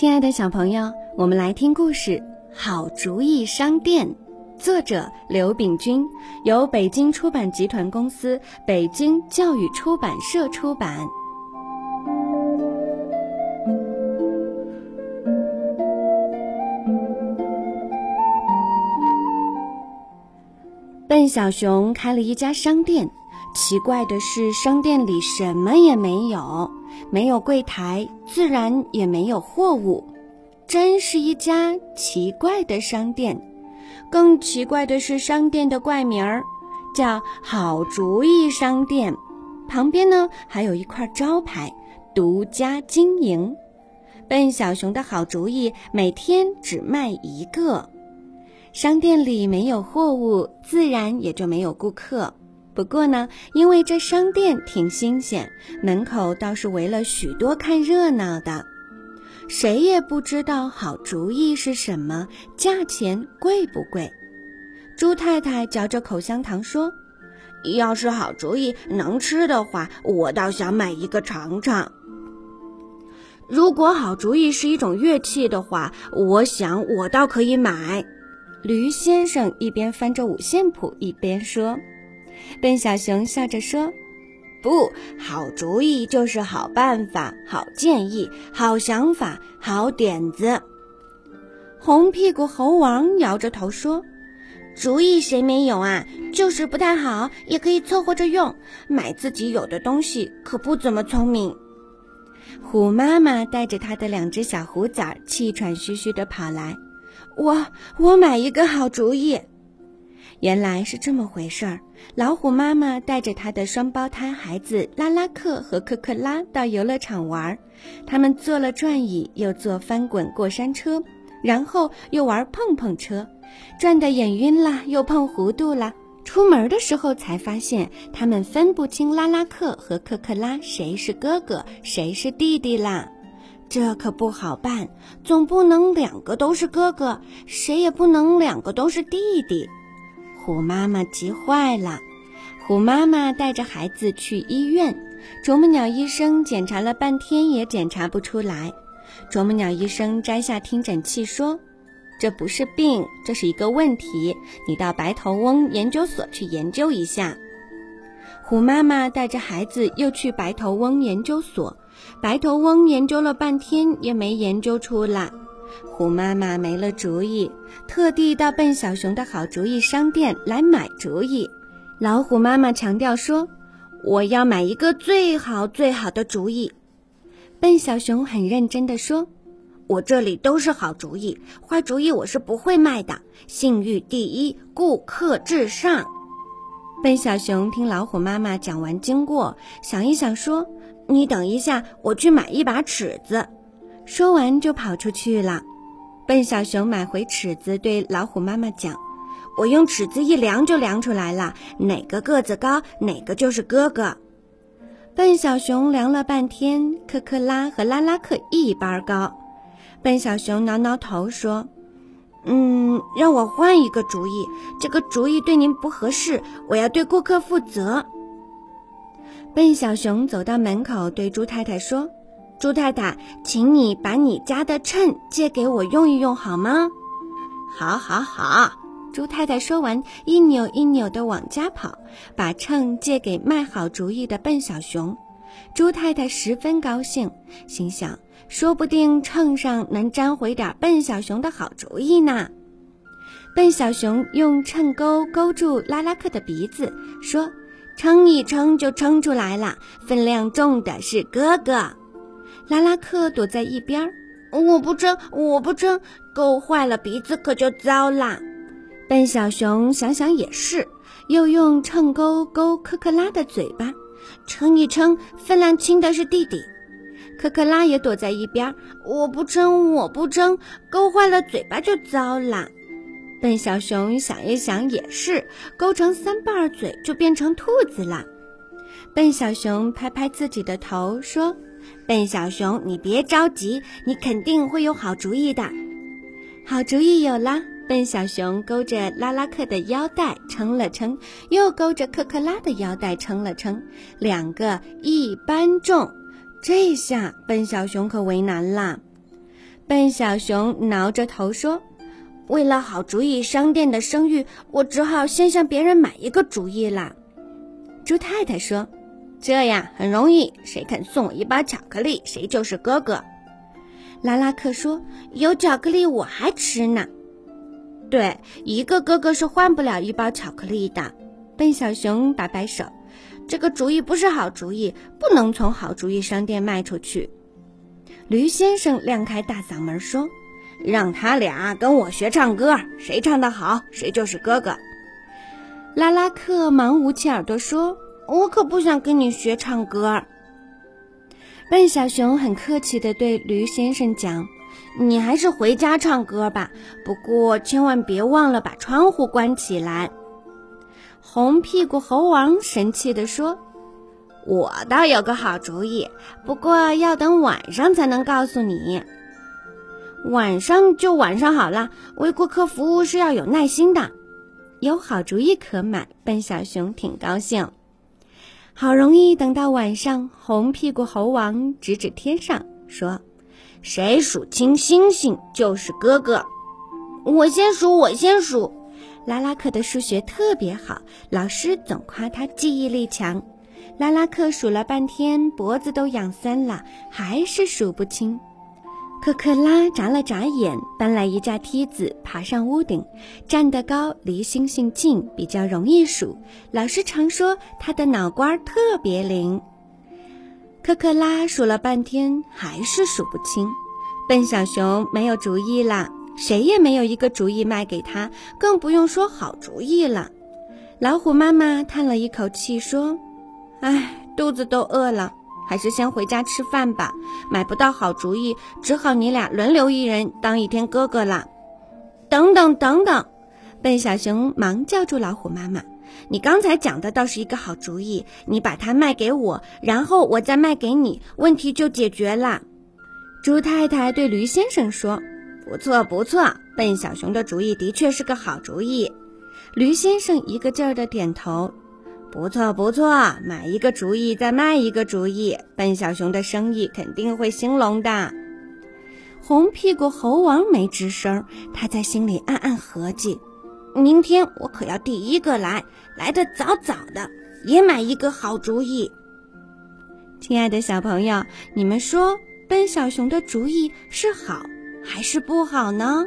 亲爱的小朋友，我们来听故事《好主意商店》，作者刘炳军，由北京出版集团公司、北京教育出版社出版。笨小熊开了一家商店，奇怪的是，商店里什么也没有。没有柜台，自然也没有货物，真是一家奇怪的商店。更奇怪的是，商店的怪名儿叫“好主意商店”，旁边呢还有一块招牌“独家经营”。笨小熊的好主意每天只卖一个。商店里没有货物，自然也就没有顾客。不过呢，因为这商店挺新鲜，门口倒是围了许多看热闹的。谁也不知道好主意是什么，价钱贵不贵？猪太太嚼着口香糖说：“要是好主意能吃的话，我倒想买一个尝尝。如果好主意是一种乐器的话，我想我倒可以买。”驴先生一边翻着五线谱一边说。笨小熊笑着说：“不好主意就是好办法、好建议、好想法、好点子。”红屁股猴王摇着头说：“主意谁没有啊？就是不太好，也可以凑合着用。买自己有的东西可不怎么聪明。”虎妈妈带着她的两只小虎崽气喘吁吁地跑来：“我我买一个好主意。”原来是这么回事儿。老虎妈妈带着她的双胞胎孩子拉拉克和克克拉到游乐场玩，他们坐了转椅，又坐翻滚过山车，然后又玩碰碰车，转得眼晕了，又碰糊涂了。出门的时候才发现，他们分不清拉拉克和克克拉谁是哥哥，谁是弟弟啦。这可不好办，总不能两个都是哥哥，谁也不能两个都是弟弟。虎妈妈急坏了，虎妈妈带着孩子去医院，啄木鸟医生检查了半天也检查不出来。啄木鸟医生摘下听诊器说：“这不是病，这是一个问题，你到白头翁研究所去研究一下。”虎妈妈带着孩子又去白头翁研究所，白头翁研究了半天也没研究出来。虎妈妈没了主意，特地到笨小熊的好主意商店来买主意。老虎妈妈强调说：“我要买一个最好最好的主意。”笨小熊很认真地说：“我这里都是好主意，坏主意我是不会卖的。信誉第一，顾客至上。”笨小熊听老虎妈妈讲完经过，想一想说：“你等一下，我去买一把尺子。”说完就跑出去了。笨小熊买回尺子，对老虎妈妈讲：“我用尺子一量就量出来了，哪个个子高，哪个就是哥哥。”笨小熊量了半天，科克拉和拉拉克一般高。笨小熊挠挠头说：“嗯，让我换一个主意，这个主意对您不合适，我要对顾客负责。”笨小熊走到门口，对猪太太说。猪太太，请你把你家的秤借给我用一用好吗？好，好，好。猪太太说完，一扭一扭地往家跑，把秤借给卖好主意的笨小熊。猪太太十分高兴，心想：说不定秤上能沾回点笨小熊的好主意呢。笨小熊用秤钩勾住拉拉克的鼻子，说：“称一称就称出来了，分量重的是哥哥。”拉拉克躲在一边儿，我不争，我不争，勾坏了鼻子可就糟啦。笨小熊想想也是，又用秤钩勾科克拉的嘴巴，称一称，分量轻的是弟弟。科克拉也躲在一边儿，我不争，我不争，勾坏了嘴巴就糟啦。笨小熊想一想也是，勾成三瓣嘴就变成兔子了。笨小熊拍拍自己的头说。笨小熊，你别着急，你肯定会有好主意的。好主意有了，笨小熊勾着拉拉克的腰带称了称，又勾着克克拉的腰带称了称，两个一般重。这下笨小熊可为难了。笨小熊挠着头说：“为了好主意商店的声誉，我只好先向别人买一个主意啦。”猪太太说：“这样很容易，谁肯送我一包巧克力，谁就是哥哥。”拉拉克说：“有巧克力我还吃呢。”对，一个哥哥是换不了一包巧克力的。笨小熊摆摆手：“这个主意不是好主意，不能从好主意商店卖出去。”驴先生亮开大嗓门说：“让他俩跟我学唱歌，谁唱得好，谁就是哥哥。”拉拉克忙捂起耳朵说：“我可不想跟你学唱歌。”笨小熊很客气地对驴先生讲：“你还是回家唱歌吧，不过千万别忘了把窗户关起来。”红屁股猴王神气地说：“我倒有个好主意，不过要等晚上才能告诉你。晚上就晚上好了，为顾客服务是要有耐心的。有好主意可买，笨小熊挺高兴。”好容易等到晚上，红屁股猴王指指天上说：“谁数清星星就是哥哥。”我先数，我先数。拉拉克的数学特别好，老师总夸他记忆力强。拉拉克数了半天，脖子都痒酸了，还是数不清。可克拉眨了眨眼，搬来一架梯子，爬上屋顶，站得高，离星星近，比较容易数。老师常说他的脑瓜特别灵。可克拉数了半天，还是数不清。笨小熊没有主意了，谁也没有一个主意卖给他，更不用说好主意了。老虎妈妈叹了一口气说：“唉，肚子都饿了。”还是先回家吃饭吧，买不到好主意，只好你俩轮流一人当一天哥哥了。等等等等，笨小熊忙叫住老虎妈妈：“你刚才讲的倒是一个好主意，你把它卖给我，然后我再卖给你，问题就解决了。”猪太太对驴先生说：“不错不错，笨小熊的主意的确是个好主意。”驴先生一个劲儿的点头。不错不错，买一个主意再卖一个主意，笨小熊的生意肯定会兴隆的。红屁股猴王没吱声，他在心里暗暗合计：明天我可要第一个来，来得早早的，也买一个好主意。亲爱的小朋友，你们说笨小熊的主意是好还是不好呢？